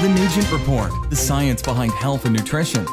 The Nugent Report, the science behind health and nutrition.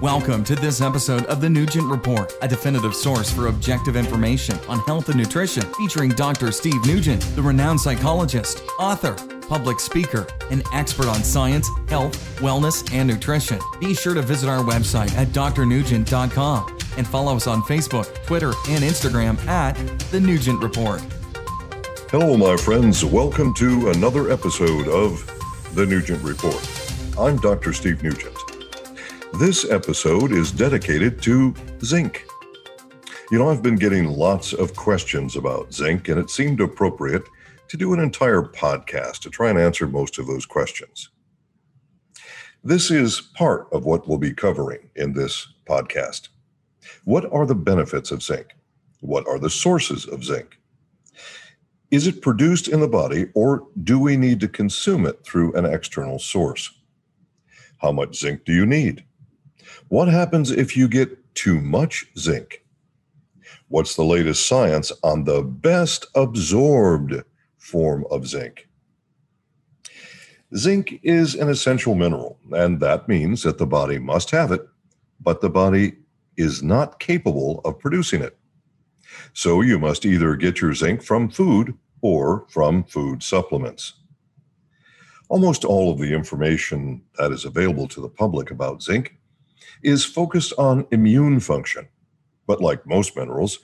Welcome to this episode of The Nugent Report, a definitive source for objective information on health and nutrition, featuring Dr. Steve Nugent, the renowned psychologist, author, public speaker, and expert on science, health, wellness, and nutrition. Be sure to visit our website at drnugent.com and follow us on Facebook, Twitter, and Instagram at The Nugent Report. Hello, my friends. Welcome to another episode of The Nugent Report. I'm Dr. Steve Nugent. This episode is dedicated to zinc. You know, I've been getting lots of questions about zinc, and it seemed appropriate to do an entire podcast to try and answer most of those questions. This is part of what we'll be covering in this podcast. What are the benefits of zinc? What are the sources of zinc? Is it produced in the body or do we need to consume it through an external source? How much zinc do you need? What happens if you get too much zinc? What's the latest science on the best absorbed form of zinc? Zinc is an essential mineral, and that means that the body must have it, but the body is not capable of producing it. So you must either get your zinc from food or from food supplements. Almost all of the information that is available to the public about zinc is focused on immune function. But like most minerals,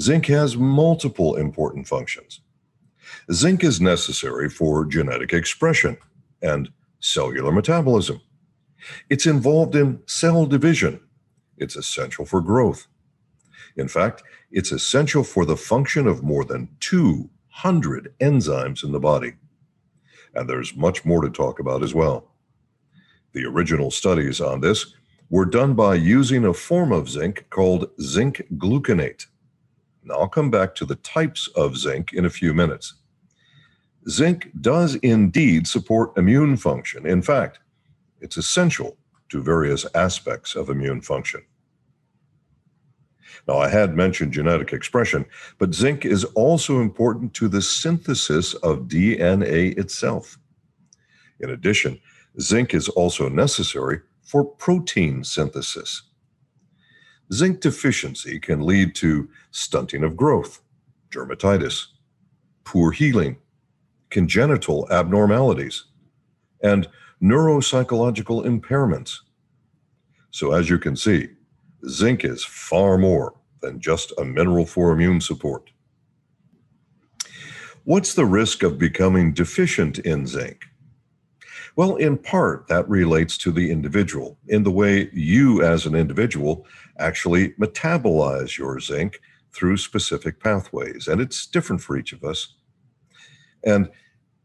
zinc has multiple important functions. Zinc is necessary for genetic expression and cellular metabolism. It's involved in cell division. It's essential for growth. In fact, it's essential for the function of more than 200 enzymes in the body. And there's much more to talk about as well. The original studies on this were done by using a form of zinc called zinc gluconate. Now, I'll come back to the types of zinc in a few minutes. Zinc does indeed support immune function. In fact, it's essential to various aspects of immune function. Now, I had mentioned genetic expression, but zinc is also important to the synthesis of DNA itself. In addition, zinc is also necessary for protein synthesis. Zinc deficiency can lead to stunting of growth, dermatitis, poor healing, congenital abnormalities, and neuropsychological impairments. So, as you can see, zinc is far more than just a mineral for immune support. What's the risk of becoming deficient in zinc? Well, in part, that relates to the individual in the way you, as an individual, actually metabolize your zinc through specific pathways. And it's different for each of us. And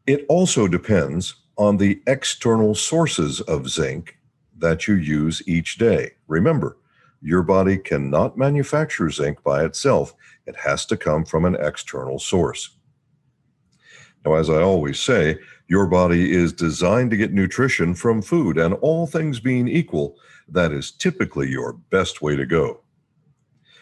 it also depends on the external sources of zinc that you use each day. Remember, your body cannot manufacture zinc by itself, it has to come from an external source. Now, as I always say, your body is designed to get nutrition from food, and all things being equal, that is typically your best way to go.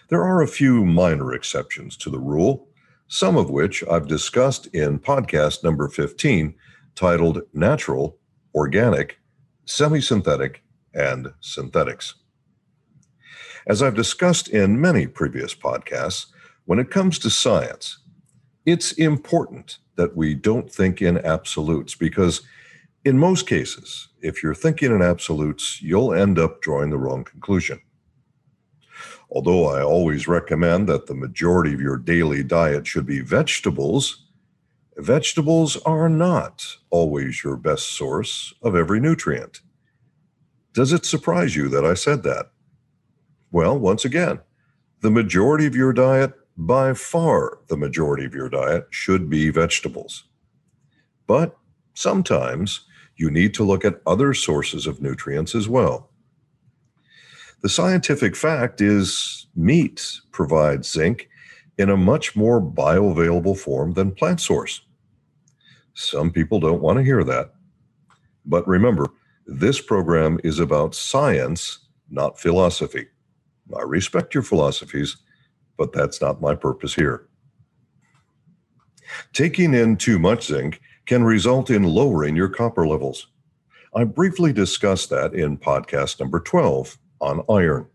There are a few minor exceptions to the rule, some of which I've discussed in podcast number 15, titled Natural, Organic, Semi Synthetic, and Synthetics. As I've discussed in many previous podcasts, when it comes to science, it's important that we don't think in absolutes because, in most cases, if you're thinking in absolutes, you'll end up drawing the wrong conclusion. Although I always recommend that the majority of your daily diet should be vegetables, vegetables are not always your best source of every nutrient. Does it surprise you that I said that? Well, once again, the majority of your diet by far the majority of your diet should be vegetables. But sometimes you need to look at other sources of nutrients as well. The scientific fact is meat provides zinc in a much more bioavailable form than plant source. Some people don't want to hear that. But remember, this program is about science, not philosophy. I respect your philosophies, but that's not my purpose here. Taking in too much zinc can result in lowering your copper levels. I briefly discussed that in podcast number 12 on iron.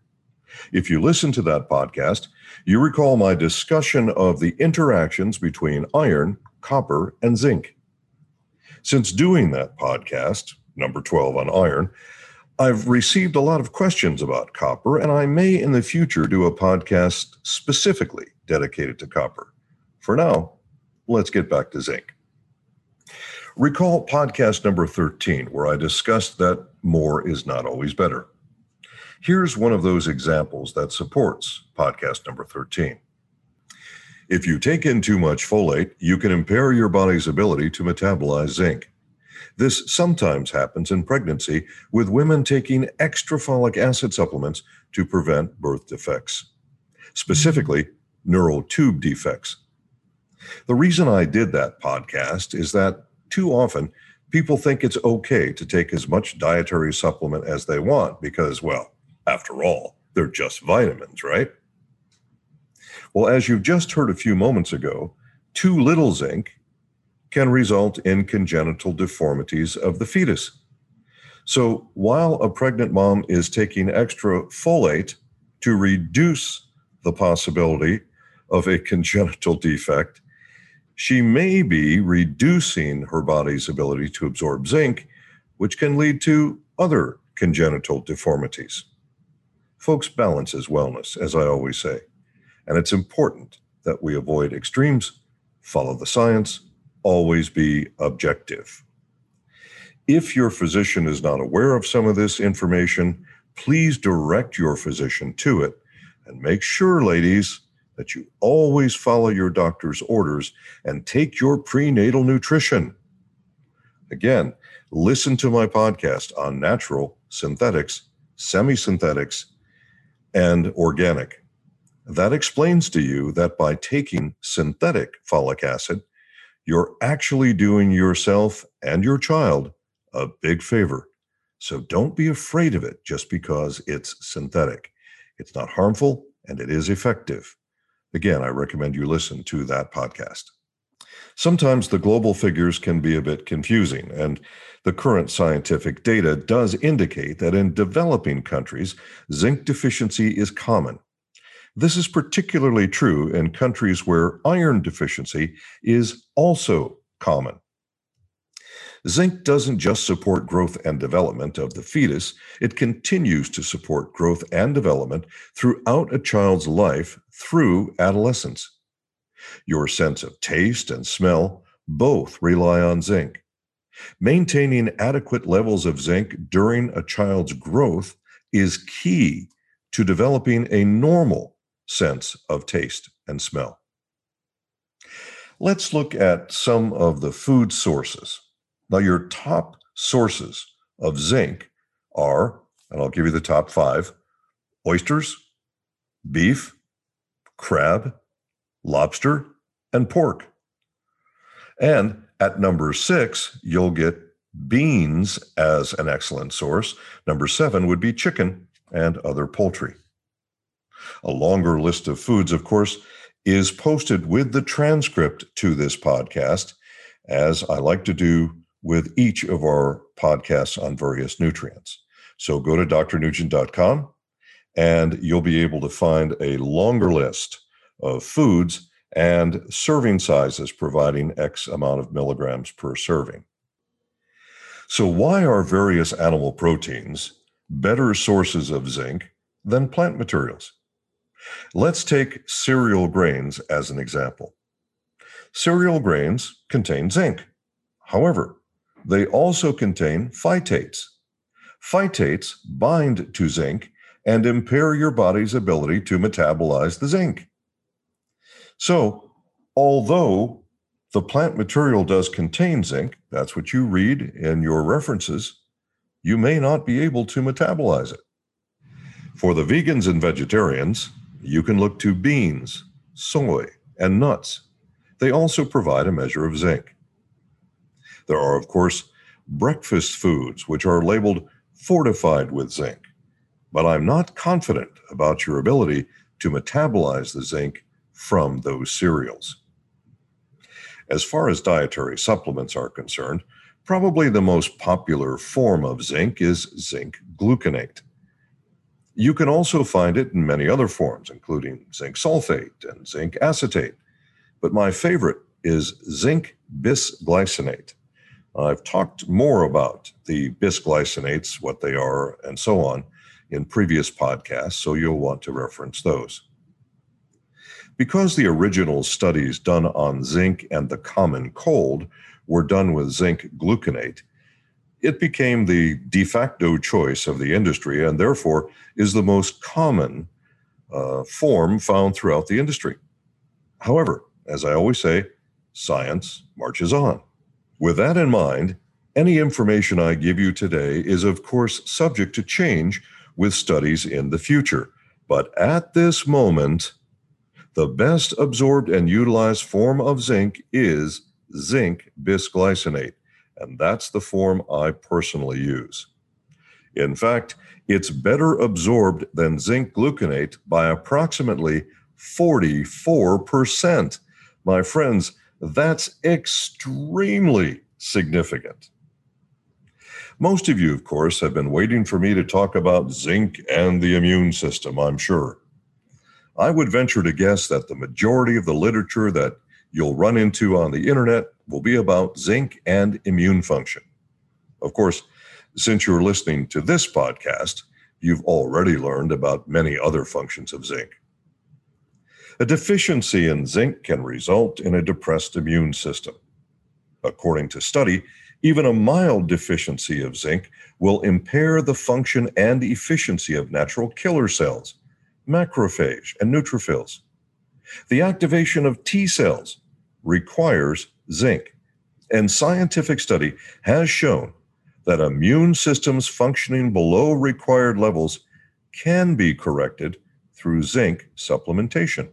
If you listen to that podcast, you recall my discussion of the interactions between iron, copper, and zinc. Since doing that podcast, number 12 on iron, I've received a lot of questions about copper, and I may in the future do a podcast specifically dedicated to copper. For now, let's get back to zinc. Recall podcast number 13, where I discussed that more is not always better. Here's one of those examples that supports podcast number 13. If you take in too much folate, you can impair your body's ability to metabolize zinc. This sometimes happens in pregnancy with women taking extra folic acid supplements to prevent birth defects, specifically neural tube defects. The reason I did that podcast is that too often people think it's okay to take as much dietary supplement as they want because, well, after all, they're just vitamins, right? Well, as you've just heard a few moments ago, too little zinc can result in congenital deformities of the fetus. So while a pregnant mom is taking extra folate to reduce the possibility of a congenital defect, she may be reducing her body's ability to absorb zinc, which can lead to other congenital deformities. Folks, balance is wellness, as I always say. And it's important that we avoid extremes, follow the science, always be objective. If your physician is not aware of some of this information, please direct your physician to it and make sure, ladies, that you always follow your doctor's orders and take your prenatal nutrition. Again, listen to my podcast on natural, synthetics, semi synthetics, and organic. That explains to you that by taking synthetic folic acid, you're actually doing yourself and your child a big favor. So don't be afraid of it just because it's synthetic. It's not harmful and it is effective. Again, I recommend you listen to that podcast. Sometimes the global figures can be a bit confusing, and the current scientific data does indicate that in developing countries, zinc deficiency is common. This is particularly true in countries where iron deficiency is also common. Zinc doesn't just support growth and development of the fetus, it continues to support growth and development throughout a child's life through adolescence. Your sense of taste and smell both rely on zinc. Maintaining adequate levels of zinc during a child's growth is key to developing a normal sense of taste and smell. Let's look at some of the food sources. Now, your top sources of zinc are, and I'll give you the top five oysters, beef, crab, lobster, and pork. And at number six, you'll get beans as an excellent source. Number seven would be chicken and other poultry. A longer list of foods, of course, is posted with the transcript to this podcast, as I like to do with each of our podcasts on various nutrients. So go to drnugent.com and you'll be able to find a longer list of foods and serving sizes providing X amount of milligrams per serving. So, why are various animal proteins better sources of zinc than plant materials? Let's take cereal grains as an example. Cereal grains contain zinc. However, they also contain phytates. Phytates bind to zinc and impair your body's ability to metabolize the zinc. So, although the plant material does contain zinc, that's what you read in your references, you may not be able to metabolize it. For the vegans and vegetarians, you can look to beans, soy, and nuts. They also provide a measure of zinc. There are, of course, breakfast foods which are labeled fortified with zinc, but I'm not confident about your ability to metabolize the zinc from those cereals. As far as dietary supplements are concerned, probably the most popular form of zinc is zinc gluconate. You can also find it in many other forms, including zinc sulfate and zinc acetate. But my favorite is zinc bisglycinate. I've talked more about the bisglycinates, what they are, and so on in previous podcasts, so you'll want to reference those. Because the original studies done on zinc and the common cold were done with zinc gluconate, it became the de facto choice of the industry and therefore is the most common uh, form found throughout the industry. However, as I always say, science marches on. With that in mind, any information I give you today is, of course, subject to change with studies in the future. But at this moment, the best absorbed and utilized form of zinc is zinc bisglycinate, and that's the form I personally use. In fact, it's better absorbed than zinc gluconate by approximately 44%. My friends, that's extremely significant. Most of you, of course, have been waiting for me to talk about zinc and the immune system, I'm sure. I would venture to guess that the majority of the literature that you'll run into on the internet will be about zinc and immune function. Of course, since you're listening to this podcast, you've already learned about many other functions of zinc. A deficiency in zinc can result in a depressed immune system. According to study, even a mild deficiency of zinc will impair the function and efficiency of natural killer cells, macrophage, and neutrophils. The activation of T cells requires zinc, and scientific study has shown that immune systems functioning below required levels can be corrected through zinc supplementation.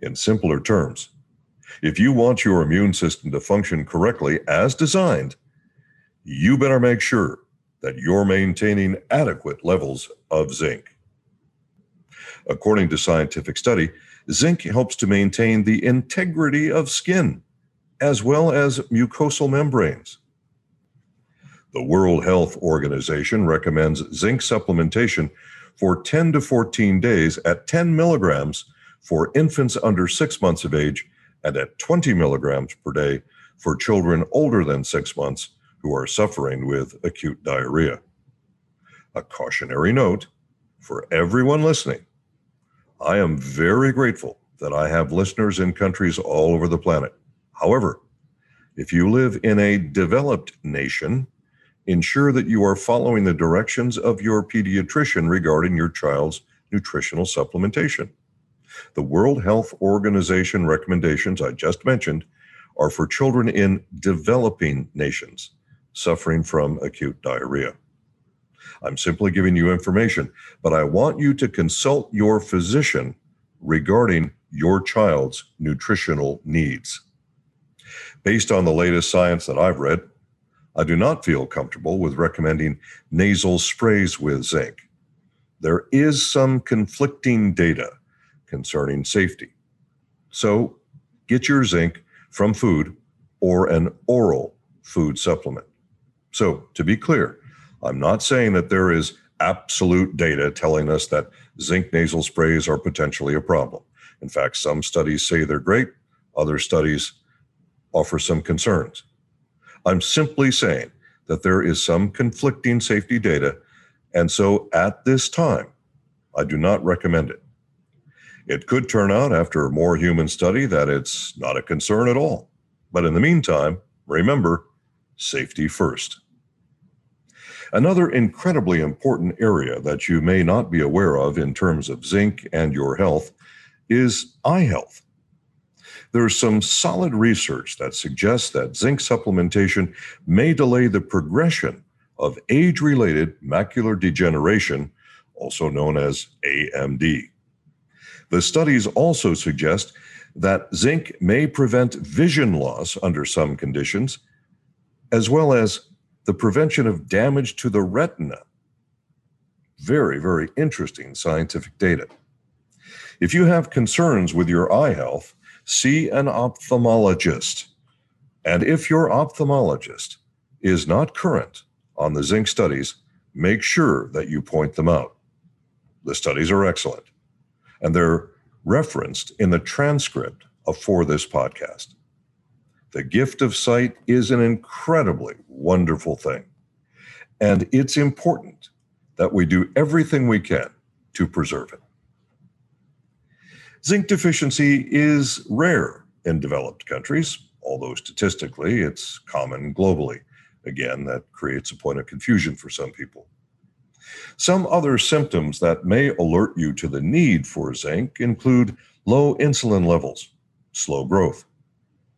In simpler terms, if you want your immune system to function correctly as designed, you better make sure that you're maintaining adequate levels of zinc. According to scientific study, zinc helps to maintain the integrity of skin as well as mucosal membranes. The World Health Organization recommends zinc supplementation for 10 to 14 days at 10 milligrams for infants under six months of age and at 20 milligrams per day for children older than six months who are suffering with acute diarrhea. A cautionary note for everyone listening I am very grateful that I have listeners in countries all over the planet. However, if you live in a developed nation, ensure that you are following the directions of your pediatrician regarding your child's nutritional supplementation. The World Health Organization recommendations I just mentioned are for children in developing nations suffering from acute diarrhea. I'm simply giving you information, but I want you to consult your physician regarding your child's nutritional needs. Based on the latest science that I've read, I do not feel comfortable with recommending nasal sprays with zinc. There is some conflicting data concerning safety. So get your zinc from food or an oral food supplement. So, to be clear, I'm not saying that there is absolute data telling us that zinc nasal sprays are potentially a problem. In fact, some studies say they're great, other studies offer some concerns. I'm simply saying that there is some conflicting safety data, and so at this time, I do not recommend it. It could turn out after more human study that it's not a concern at all. But in the meantime, remember safety first. Another incredibly important area that you may not be aware of in terms of zinc and your health is eye health. There's some solid research that suggests that zinc supplementation may delay the progression of age related macular degeneration, also known as AMD. The studies also suggest that zinc may prevent vision loss under some conditions, as well as the prevention of damage to the retina. Very, very interesting scientific data. If you have concerns with your eye health, see an ophthalmologist. And if your ophthalmologist is not current on the zinc studies, make sure that you point them out. The studies are excellent, and they're referenced in the transcript For This Podcast. The gift of sight is an incredibly wonderful thing, and it's important that we do everything we can to preserve it. Zinc deficiency is rare in developed countries, although statistically it's common globally. Again, that creates a point of confusion for some people. Some other symptoms that may alert you to the need for zinc include low insulin levels, slow growth,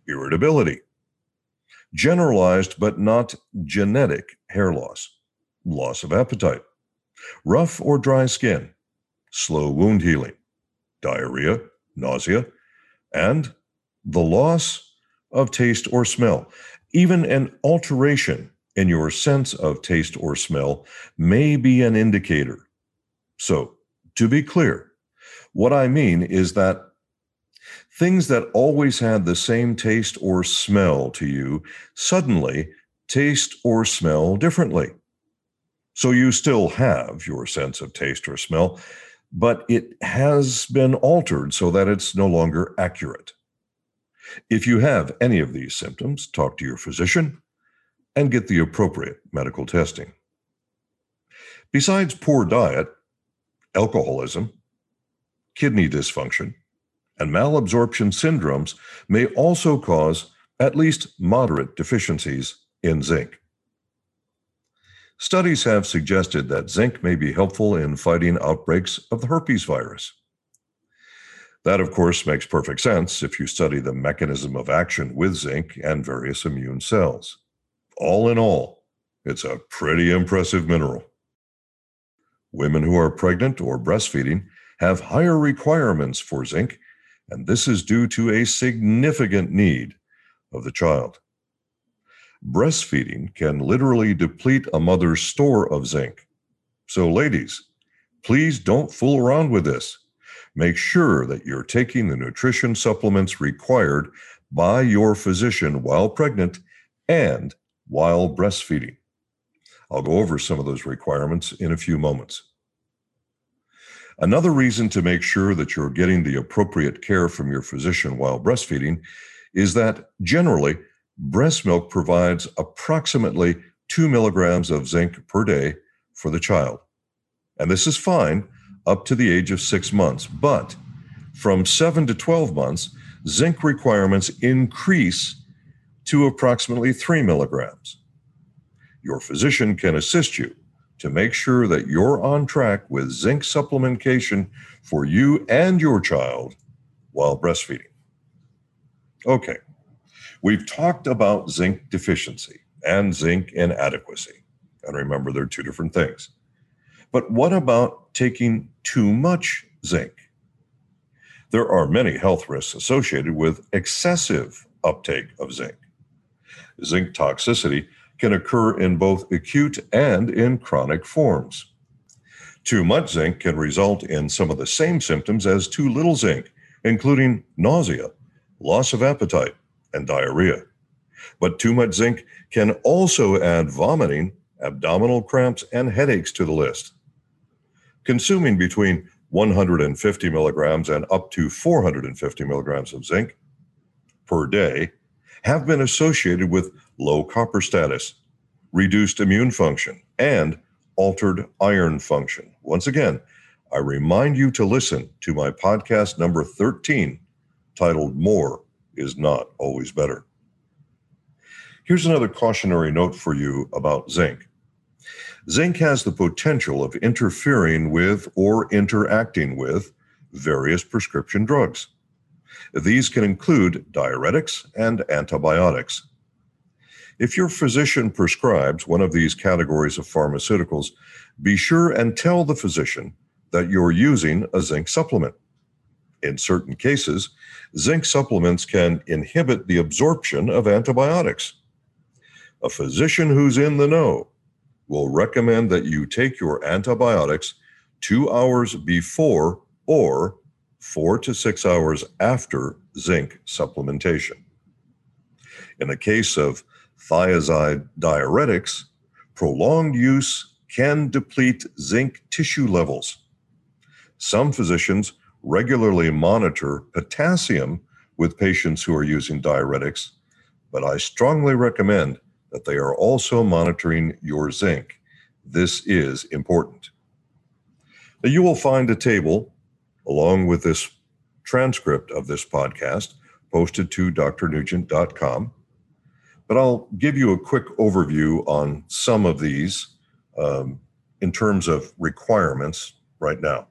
irritability, generalized but not genetic hair loss, loss of appetite, rough or dry skin, slow wound healing, diarrhea, nausea, and the loss of taste or smell. Even an alteration in your sense of taste or smell may be an indicator. So, to be clear, what I mean is that things that always had the same taste or smell to you suddenly taste or smell differently. So you still have your sense of taste or smell, but it has been altered so that it's no longer accurate. If you have any of these symptoms, talk to your physician and get the appropriate medical testing. Besides poor diet, alcoholism, kidney dysfunction, and malabsorption syndromes may also cause at least moderate deficiencies in zinc. Studies have suggested that zinc may be helpful in fighting outbreaks of the herpes virus. That, of course, makes perfect sense if you study the mechanism of action with zinc and various immune cells. All in all, it's a pretty impressive mineral. Women who are pregnant or breastfeeding have higher requirements for zinc, and this is due to a significant need of the child breastfeeding can literally deplete a mother's store of zinc. So, ladies, please don't fool around with this. Make sure that you're taking the nutrition supplements required by your physician while pregnant and while breastfeeding. I'll go over some of those requirements in a few moments. Another reason to make sure that you're getting the appropriate care from your physician while breastfeeding is that generally breast milk provides approximately two milligrams of zinc per day for the child. And this is fine up to the age of six months. But from seven to 12 months, zinc requirements increase to approximately three milligrams. Your physician can assist you to make sure that you're on track with zinc supplementation for you and your child while breastfeeding. Okay, We've talked about zinc deficiency and zinc inadequacy. And remember, they're two different things. But what about taking too much zinc? There are many health risks associated with excessive uptake of zinc. Zinc toxicity can occur in both acute and in chronic forms. Too much zinc can result in some of the same symptoms as too little zinc, including nausea, loss of appetite, and diarrhea. But too much zinc can also add vomiting, abdominal cramps, and headaches to the list. Consuming between 150 milligrams and up to 450 milligrams of zinc per day have been associated with low copper status, reduced immune function, and altered iron function. Once again, I remind you to listen to my podcast number 13 titled More is not always better. Here's another cautionary note for you about zinc. Zinc has the potential of interfering with or interacting with various prescription drugs. These can include diuretics and antibiotics. If your physician prescribes one of these categories of pharmaceuticals, be sure and tell the physician that you're using a zinc supplement. In certain cases, zinc supplements can inhibit the absorption of antibiotics. A physician who's in the know will recommend that you take your antibiotics two hours before or four to six hours after zinc supplementation. In the case of thiazide diuretics, prolonged use can deplete zinc tissue levels. Some physicians regularly monitor potassium with patients who are using diuretics, but I strongly recommend that they are also monitoring your zinc. This is important. Now, you will find a table along with this transcript of this podcast posted to drnugent.com. But I'll give you a quick overview on some of these um, in terms of requirements right now.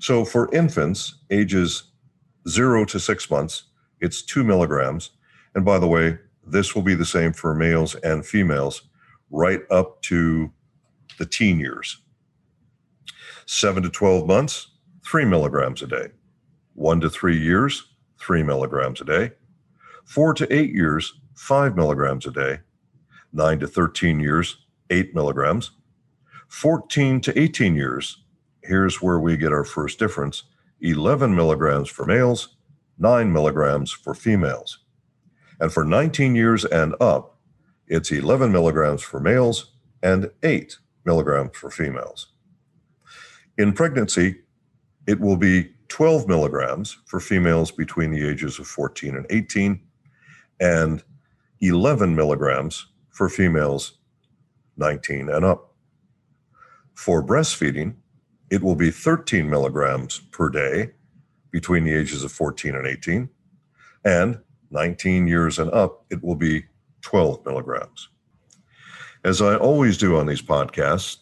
So for infants ages zero to six months, it's two milligrams. And by the way, this will be the same for males and females right up to the teen years. Seven to 12 months, three milligrams a day. One to three years, three milligrams a day. Four to eight years, five milligrams a day. Nine to 13 years, eight milligrams. 14 to 18 years, here's where we get our first difference 11 milligrams for males, 9 milligrams for females. And for 19 years and up, it's 11 milligrams for males and 8 milligrams for females. In pregnancy, it will be 12 milligrams for females between the ages of 14 and 18, and 11 milligrams for females 19 and up. For breastfeeding, it will be 13 milligrams per day between the ages of 14 and 18, and 19 years and up, it will be 12 milligrams. As I always do on these podcasts,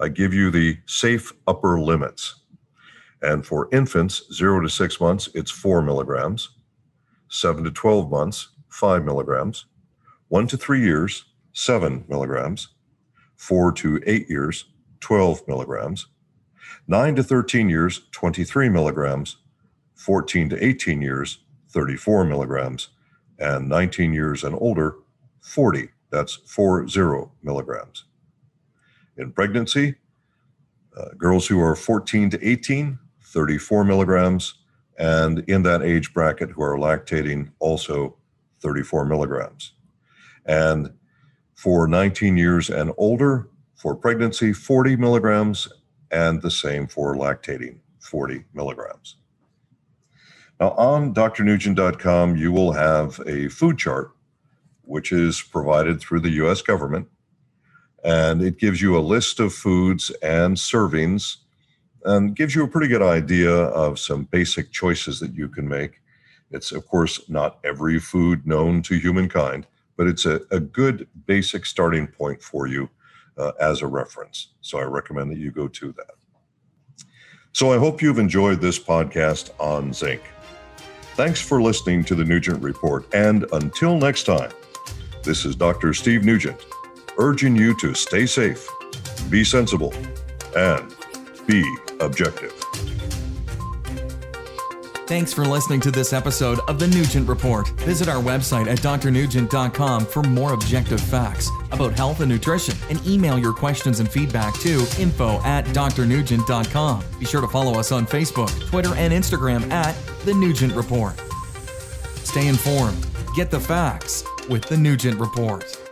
I give you the safe upper limits and for infants, zero to six months, it's four milligrams. Seven to 12 months, five milligrams. One to three years, seven milligrams. Four to eight years, 12 milligrams. Nine to 13 years, 23 milligrams. 14 to 18 years, 34 milligrams. And 19 years and older, 40. That's 40 milligrams. In pregnancy, uh, girls who are 14 to 18, 34 milligrams, and in that age bracket who are lactating, also 34 milligrams. And for 19 years and older, for pregnancy, 40 milligrams, and the same for lactating, 40 milligrams. Now, on drnugent.com, you will have a food chart, which is provided through the US government. And it gives you a list of foods and servings and gives you a pretty good idea of some basic choices that you can make. It's, of course, not every food known to humankind, but it's a, a good basic starting point for you uh, as a reference. So I recommend that you go to that. So I hope you've enjoyed this podcast on zinc. Thanks for listening to the Nugent Report. And until next time, this is Dr. Steve Nugent urging you to stay safe, be sensible, and be objective. Thanks for listening to this episode of the Nugent Report. Visit our website at drnugent.com for more objective facts about health and nutrition and email your questions and feedback to info at drnugent.com. Be sure to follow us on Facebook, Twitter, and Instagram at The Nugent Report. Stay informed, get the facts with The Nugent Report.